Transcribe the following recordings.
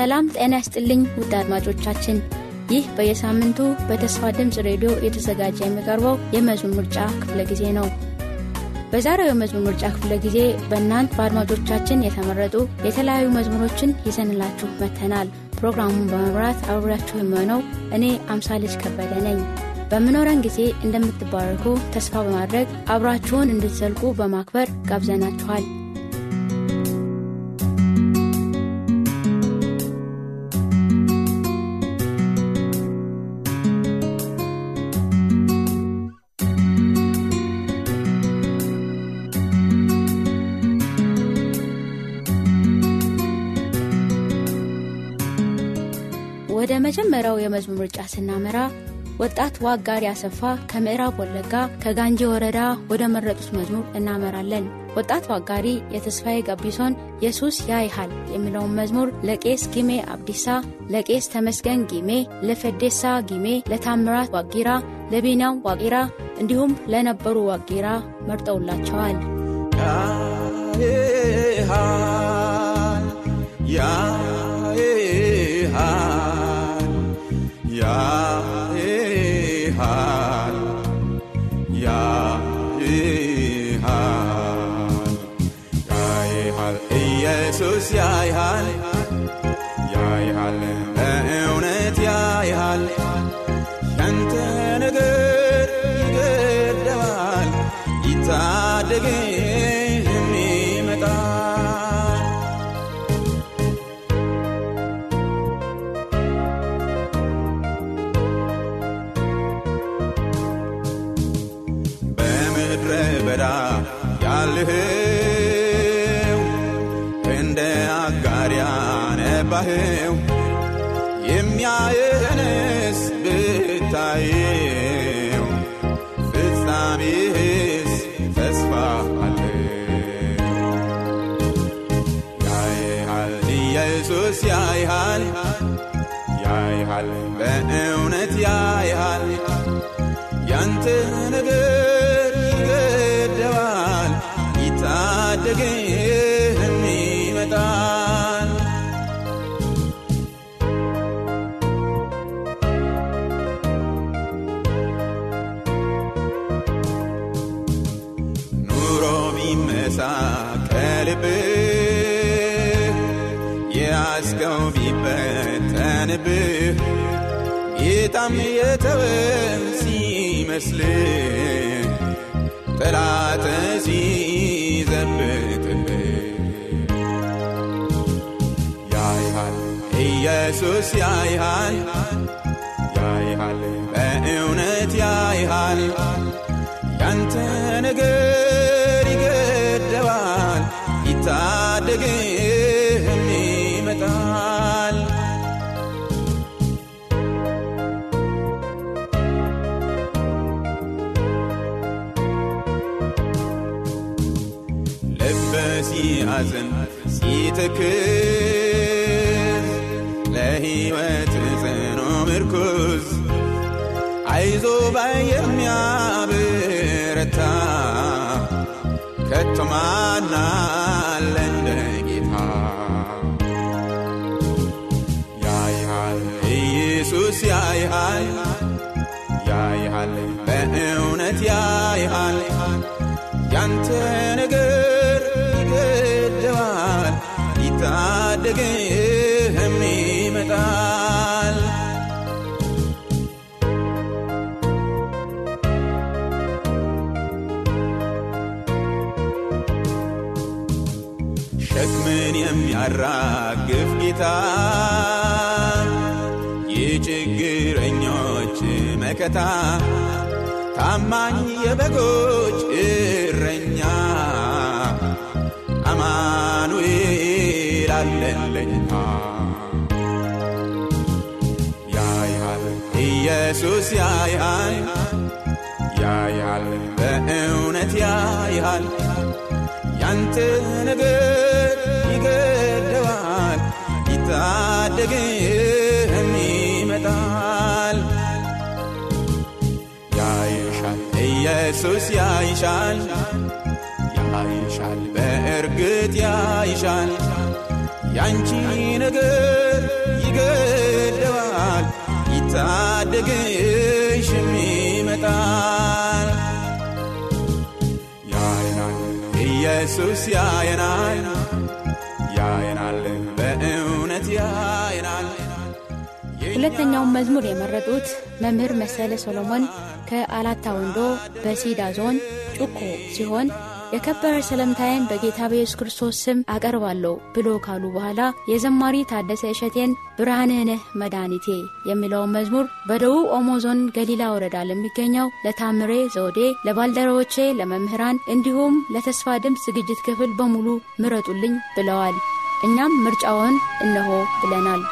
ሰላም ጤና ይስጥልኝ ውድ አድማጮቻችን፣ ይህ በየሳምንቱ በተስፋ ድምፅ ሬዲዮ የተዘጋጀ የሚቀርበው የመዝሙር ምርጫ ክፍለ ጊዜ ነው። በዛሬው የመዝሙር ምርጫ ክፍለ ጊዜ በእናንት በአድማጮቻችን የተመረጡ የተለያዩ መዝሙሮችን ይዘንላችሁ መጥተናል። ፕሮግራሙን በመምራት አብሬያችሁ የሚሆነው እኔ አምሳልጅ ከበደ ነኝ። በምኖረን ጊዜ እንደምትባረኩ ተስፋ በማድረግ አብራችሁን እንድትዘልቁ በማክበር ጋብዘናችኋል። ወደ መጀመሪያው የመዝሙር ምርጫ ስናመራ ወጣት ዋጋሪ አሰፋ ከምዕራብ ወለጋ ከጋንጂ ወረዳ ወደ መረጡት መዝሙር እናመራለን። ወጣት ዋጋሪ የተስፋዬ ገቢሶን ኢየሱስ ያይሃል የሚለውን መዝሙር ለቄስ ጊሜ አብዲሳ፣ ለቄስ ተመስገን ጊሜ፣ ለፈዴሳ ጊሜ፣ ለታምራት ዋጊራ፣ ለቢናም ዋቂራ እንዲሁም ለነበሩ ዋጊራ መርጠውላቸዋል። ያይሃል ቢመሳቀልብህ የያዝከው ቢበተንብህ ጌታም የተወ ሲመስልህ ጠላት ሲዘብትብህ ያይሃል ኢየሱስ ያይሃል ሲትክዝ ለሕይወት ጽኑ ምርኩዝ። አይዞ ባይ የሚያብረታ ከቶ ጌታ የችግረኞች መከታ ታማኝ የበጎች እረኛ። አማኑኤል አለለኝታ ያያል ኢየሱስ ያያል ያያል በእውነት ያያል። ያንተ ነገር ኢየሱስ ያይሻል ያይሻል በእርግጥ ያይሻል። ያንቺ ነገር ይገደዋል ይታደግሽም ይመጣል። ያየናል ኢየሱስ ያየናል ሁለተኛውን መዝሙር የመረጡት መምህር መሰለ ሶሎሞን ከአላታ ወንዶ በሲዳ ዞን ጩኮ ሲሆን የከበረ ሰላምታዬን በጌታ በኢየሱስ ክርስቶስ ስም አቀርባለሁ ብሎ ካሉ በኋላ የዘማሪ ታደሰ እሸቴን ብርሃንህ ነህ መድኃኒቴ የሚለውን መዝሙር በደቡብ ኦሞ ዞን ገሊላ ወረዳ ለሚገኘው ለታምሬ ዘውዴ፣ ለባልደረቦቼ፣ ለመምህራን እንዲሁም ለተስፋ ድምፅ ዝግጅት ክፍል በሙሉ ምረጡልኝ ብለዋል። እኛም ምርጫውን እነሆ ብለናል።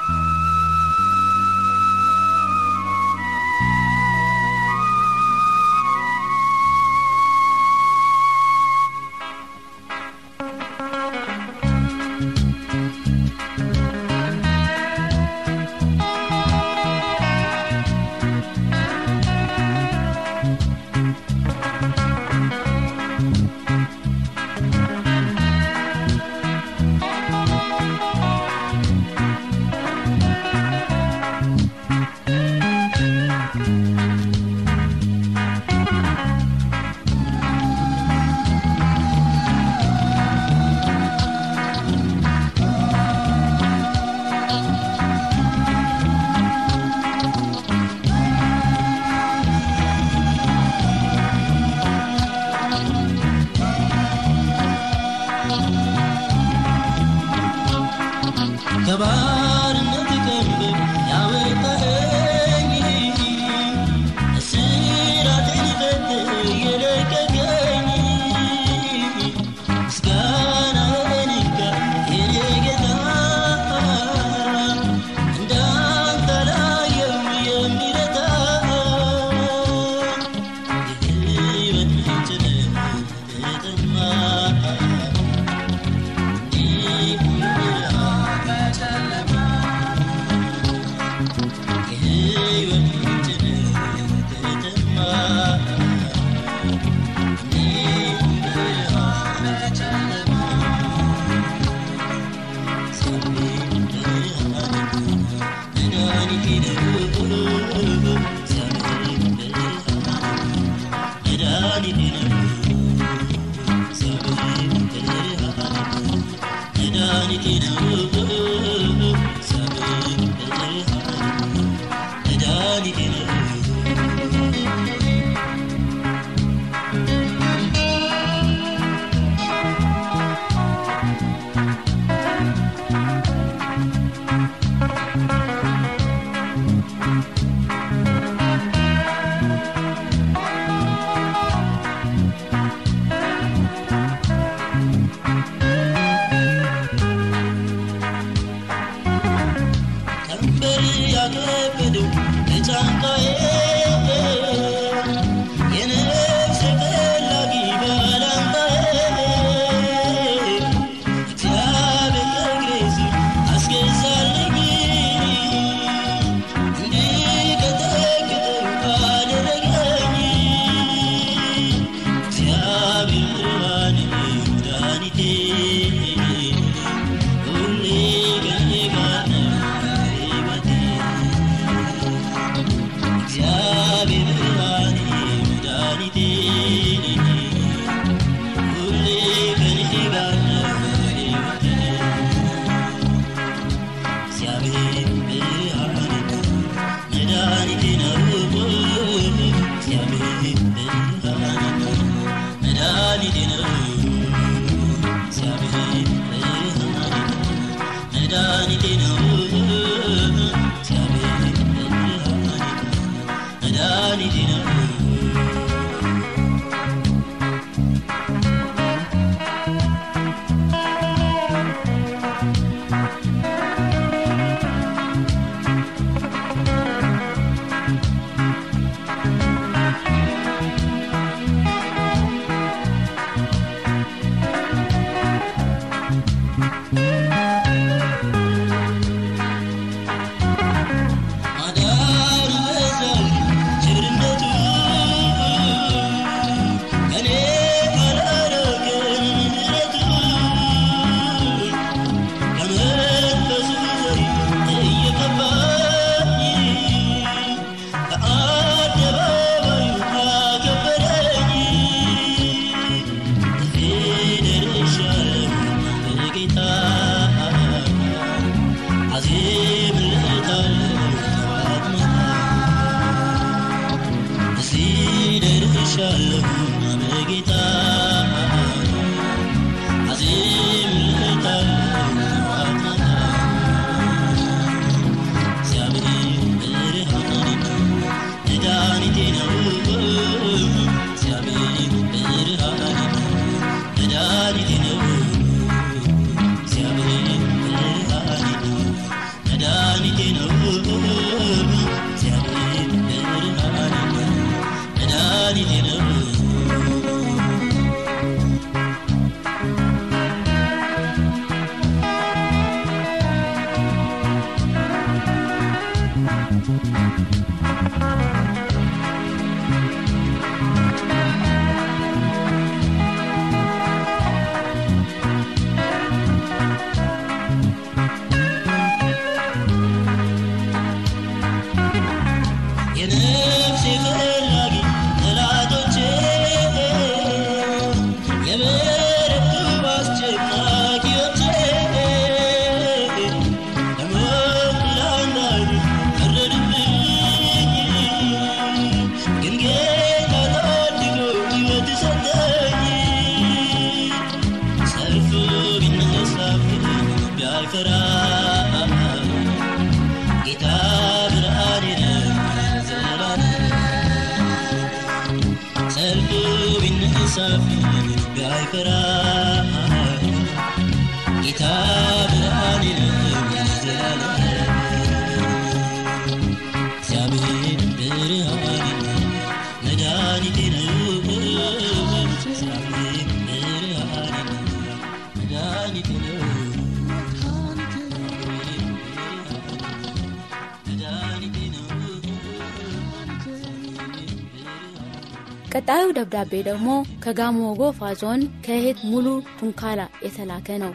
ቀጣዩ ደብዳቤ ደግሞ ከጋሞ ጎፋ ዞን ከእህት ሙሉ ቱንካላ የተላከ ነው።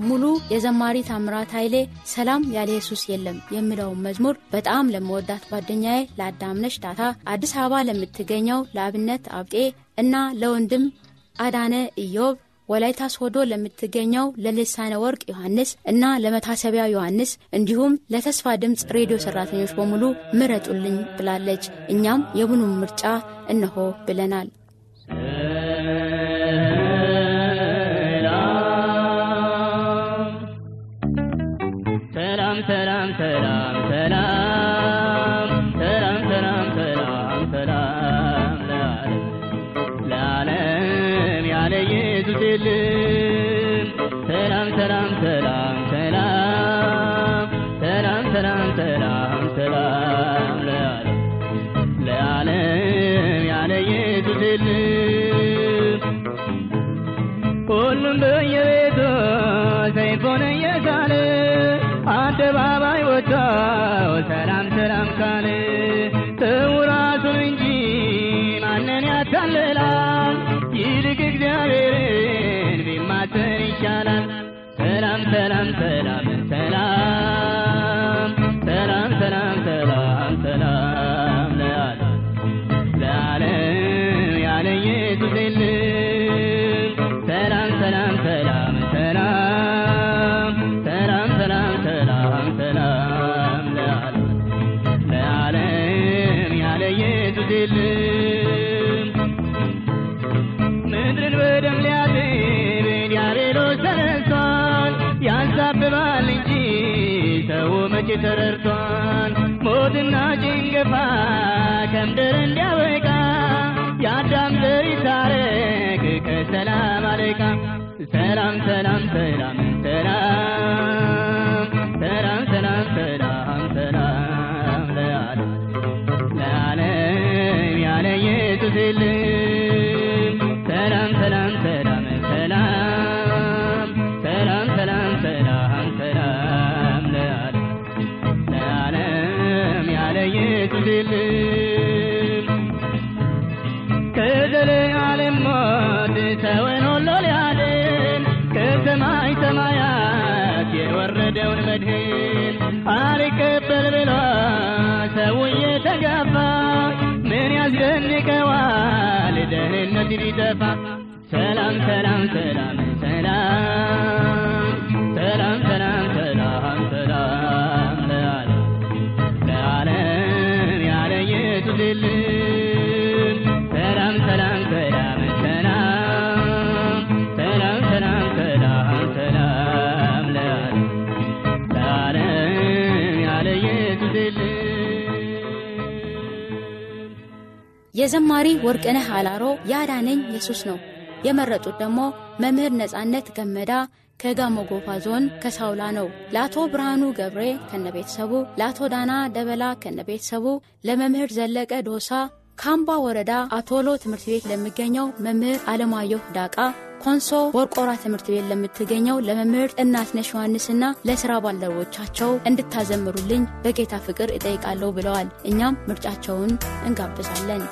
ሙሉ የዘማሪ ታምራት ኃይሌ ሰላም ያለ ኢየሱስ የለም የሚለውን መዝሙር በጣም ለመወዳት ጓደኛዬ ለአዳምነሽ ዳታ አዲስ አበባ ለምትገኘው ለአብነት አብጤ እና ለወንድም አዳነ ኢዮብ ወላይታ ሶዶ ለምትገኘው ለልሳነ ወርቅ ዮሐንስ እና ለመታሰቢያ ዮሐንስ እንዲሁም ለተስፋ ድምፅ ሬዲዮ ሰራተኞች በሙሉ ምረጡልኝ ብላለች። እኛም የቡኑን ምርጫ እነሆ ብለናል። ሰይፉን እየሳለ አደባባይ ወጥቶ ሰላም ሰላም ካለ ከሰላም አለቃ። ሰላም ሰላም ሰላም ሰላም ሰላም ሰላም ሰላም ሰላም ለዓለም ለዓለም ያለ ኢየሱስ የለም። ቢጠፋ ሰላም ሰላም ሰላም ሰላም ሰላም ሰላም ሰላም ሰላም ለዓለም ለዓለም ያለ ኢየሱስ ሰላም ሰላም ሰላም ሰላም ሰላም ሰላም ሰላም ሰላም ለዓለም ለዓለም ያለ ኢየሱስ የዘማሪ ወርቅነህ አላሮ ያዳነኝ ኢየሱስ ነው። የመረጡት ደግሞ መምህር ነጻነት ገመዳ ከጋሞ ጎፋ ዞን ከሳውላ ነው። ለአቶ ብርሃኑ ገብሬ ከነቤተሰቡ፣ ለአቶ ዳና ደበላ ከነቤተሰቡ፣ ለመምህር ዘለቀ ዶሳ ካምባ ወረዳ አቶሎ ትምህርት ቤት ለሚገኘው መምህር አለማየሁ ዳቃ ኮንሶ ቦርቆራ ትምህርት ቤት ለምትገኘው ለመምህር እናትነሽ ዮሐንስና ለስራ ባልደረቦቻቸው እንድታዘምሩልኝ በጌታ ፍቅር እጠይቃለሁ ብለዋል። እኛም ምርጫቸውን እንጋብዛለን።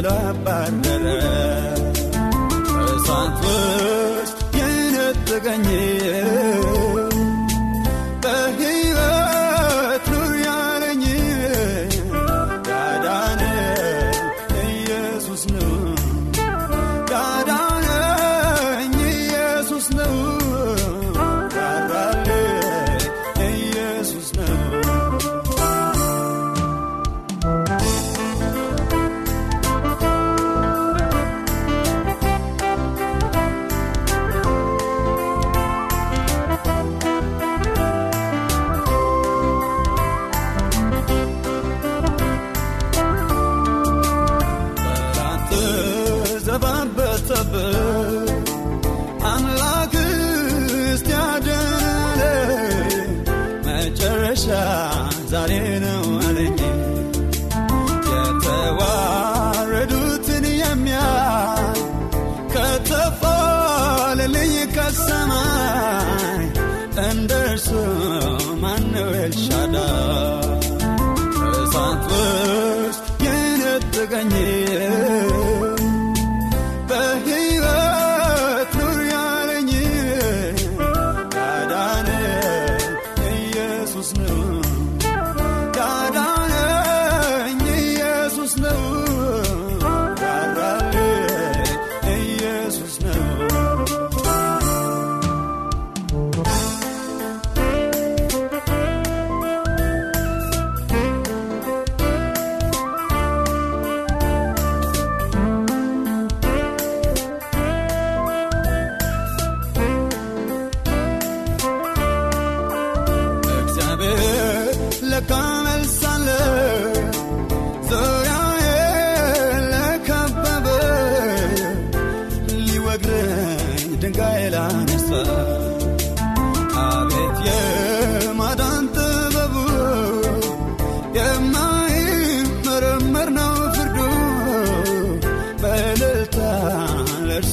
ብሎ አባረረ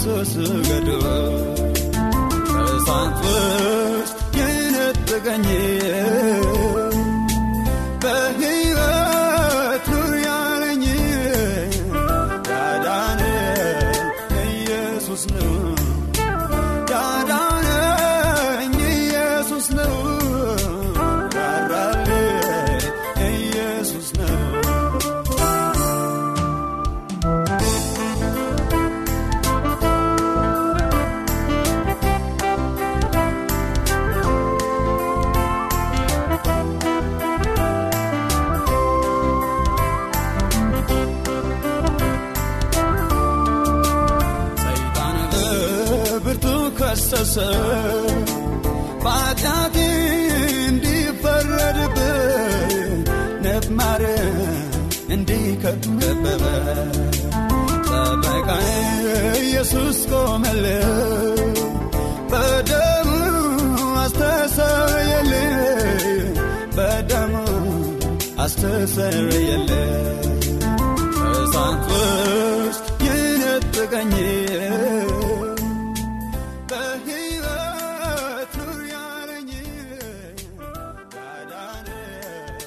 ለእርሱ ስገዱ እሳት ውስጥ የነጠቀኝ ከሰሰ በኃጢአቴ እንዲፈረድብኝ ነፍማር እንዲከበበ ጠበቃዬ ኢየሱስ ቆመል በደሙ አስተሰረየልኝ በደሙ አስተሰረየልኝ እሳት ውስጥ የነጠቀኝ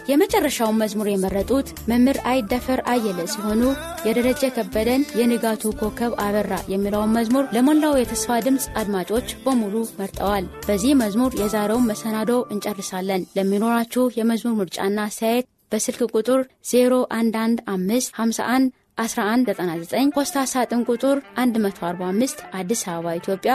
የመጨረሻውን መዝሙር የመረጡት መምህር አይደፈር አየለ ሲሆኑ የደረጀ ከበደን የንጋቱ ኮከብ አበራ የሚለውን መዝሙር ለሞላው የተስፋ ድምፅ አድማጮች በሙሉ መርጠዋል። በዚህ መዝሙር የዛሬውን መሰናዶ እንጨርሳለን። ለሚኖራችሁ የመዝሙር ምርጫና አስተያየት በስልክ ቁጥር 011551 1199 ፖስታ ሳጥን ቁጥር 145 አዲስ አበባ ኢትዮጵያ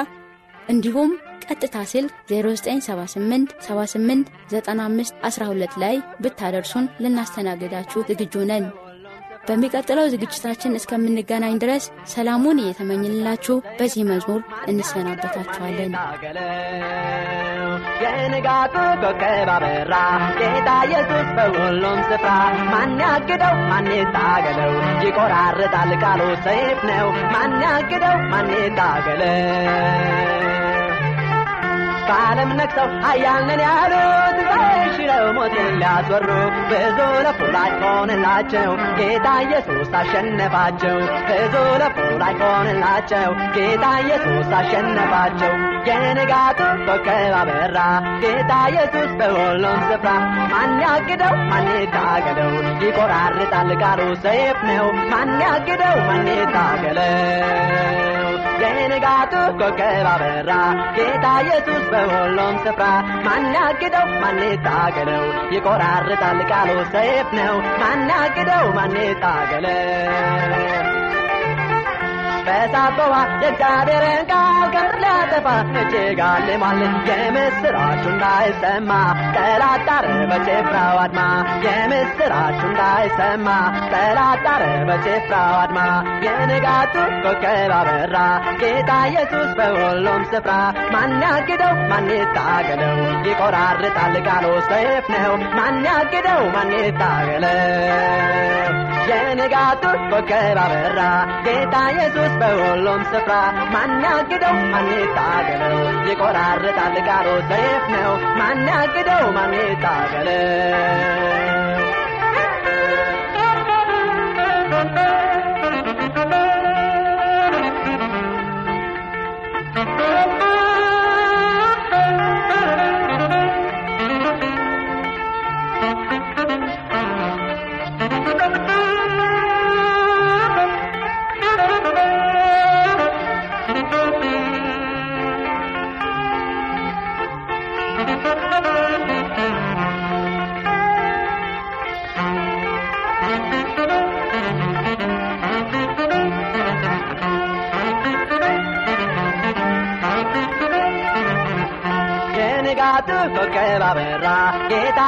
እንዲሁም ቀጥታ ስልክ 0978 78 95 12 ላይ ብታደርሱን ልናስተናግዳችሁ ዝግጁ ነን። በሚቀጥለው ዝግጅታችን እስከምንገናኝ ድረስ ሰላሙን እየተመኝንላችሁ በዚህ መዝሙር እንሰናበታችኋለን። የንጋቱ ኮከብ አበራ ጌታ ኢየሱስ በሁሉም ስፍራ። ማን ያግደው? ማን ይታገለው ይቆራርጣል ቃሉ ሰይፍ ነው። ማን ያግደው? ማን ይታገለው በዓለም ነግሰው ኃያልን ያሉት በሽረው ሞትን ሊያስወሩ ብዙ ለፉ ላይ ሆንላቸው ጌታ ኢየሱስ አሸነፋቸው። ብዙ ለፉ ላይ ሆንላቸው ጌታ ኢየሱስ አሸነፋቸው። የንጋቱ ኮከብ አበራ። ጌታ ኢየሱስ በሁሉም ስፍራ ማን ያግደው? ማን ይታገለው ይቆራርጣል ቃሉ ሰይፍ ነው። ማን ያግደው? ማን ይታገለው የንጋቱ ኮከብ አበራ። ጌታ ኢየሱስ በሁሉም ስፍራ ማን ያግደው? ማን ይታገለው ይቆራርጣል ቃሉ ሰይፍ ነው። ማን ያግደው? ማን ይታገለው በሳበዋ የእግዚአብሔርን ቃል ከምድር ሊያጠፋ እጅግ አልሟል የምስራቹ እንዳይሰማ ጠላት ጣረ በጭፍራው አድማ የምስራቹ እንዳይሰማ ጠላት ጣረ በጭፍራው አድማ የንጋቱ ኮከብ አበራ ጌታ ኢየሱስ በሁሉም ስፍራ ማን ያግደው ማን ይታገለው ይቆራርጣል ቃሉ ሰይፍ ነው ማን ያግደው ማን ይታገለው የንጋቱ ኮከብ አበራ ጌታ ኢየሱስ በሁሉም ስፍራ ማን ይታገለው ይቆራርጣል ቃሉ ሰይፍ ነው ማን ያግደው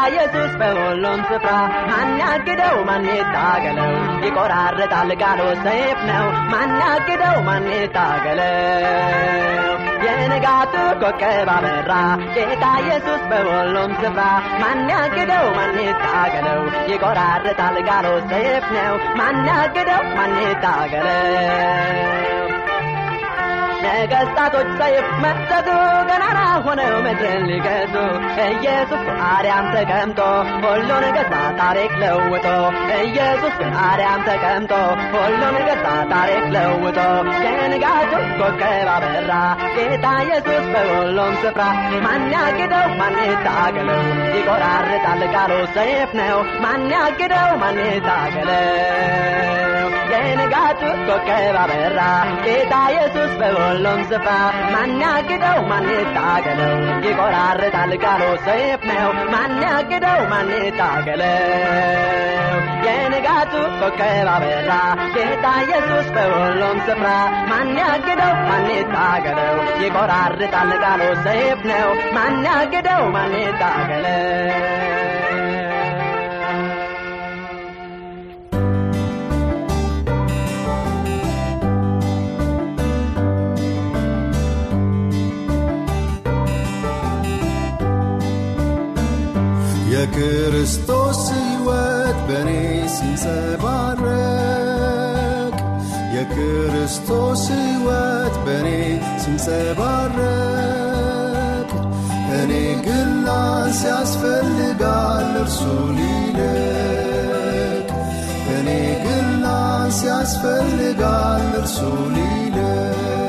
ኢየሱስ በሁሉም ስፍራ ማን ያግደው? ማን ይታገለው ይቆራርጣል ቃሉ ሰይፍ ነው። ማን ያግደው? ማን ይታገለው የንጋቱ ኮከብ አበራ። ጌታ ኢየሱስ በሁሉም ስፍራ ማን ያግደው? ማን ይታገለው ይቆራርጣል ቃሉ ሰይፍ ነው። ማን ያግደው? ማን ይታገለው ነገስታቶች ሰይፍ መዘዙ ገናና ሆነው ምድርን ሊገዙ? ኢየሱስ በአርያም ተቀምጦ ሁሉን ገዛ ታሪክ ለውጦ። ኢየሱስ በአርያም ተቀምጦ ሁሉን ገዛ ታሪክ ለውጦ። የንጋቱ ኮከብ አበራ ጌታ ኢየሱስ በሁሉም ስፍራ። ማን ያግደው? ማን ይታገለው ይቆራርጣል ቃሉ ሰይፍ ነው። ማን ያግደው? ማን ይታገለው የንጋቱ ኮከብ አበራ ጌታ ኢየሱስ በሁሉም ስፍራ ማን ያግደው ማን ይታገለው ይቆራርጣል ቃሉ ሰይፍ ነው። ማን ያግደው ማን ይታገለው የንጋቱ ኮከብ አበራ ጌታ ኢየሱስ በሁሉም ስፍራ ማን ያግደው ማን ይታገለው ይቆራርጣል ቃሉ ሰይፍ ነው። ማን ያግደው የክርስቶስ ሕይወት በእኔ ሲንጸባረቅ የክርስቶስ ሕይወት በእኔ ሲንጸባረቅ እኔ ግን ላንስ እርሱ ሊልቅ እኔ ግን ላንስ እርሱ ሊልቅ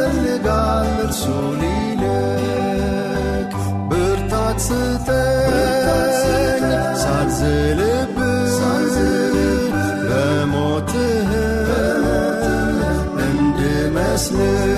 ይፈልጋል እርሱን ይልቅ። ብርታት ስጠኝ ሳልዝልብ በሞትህ እንድመስልህ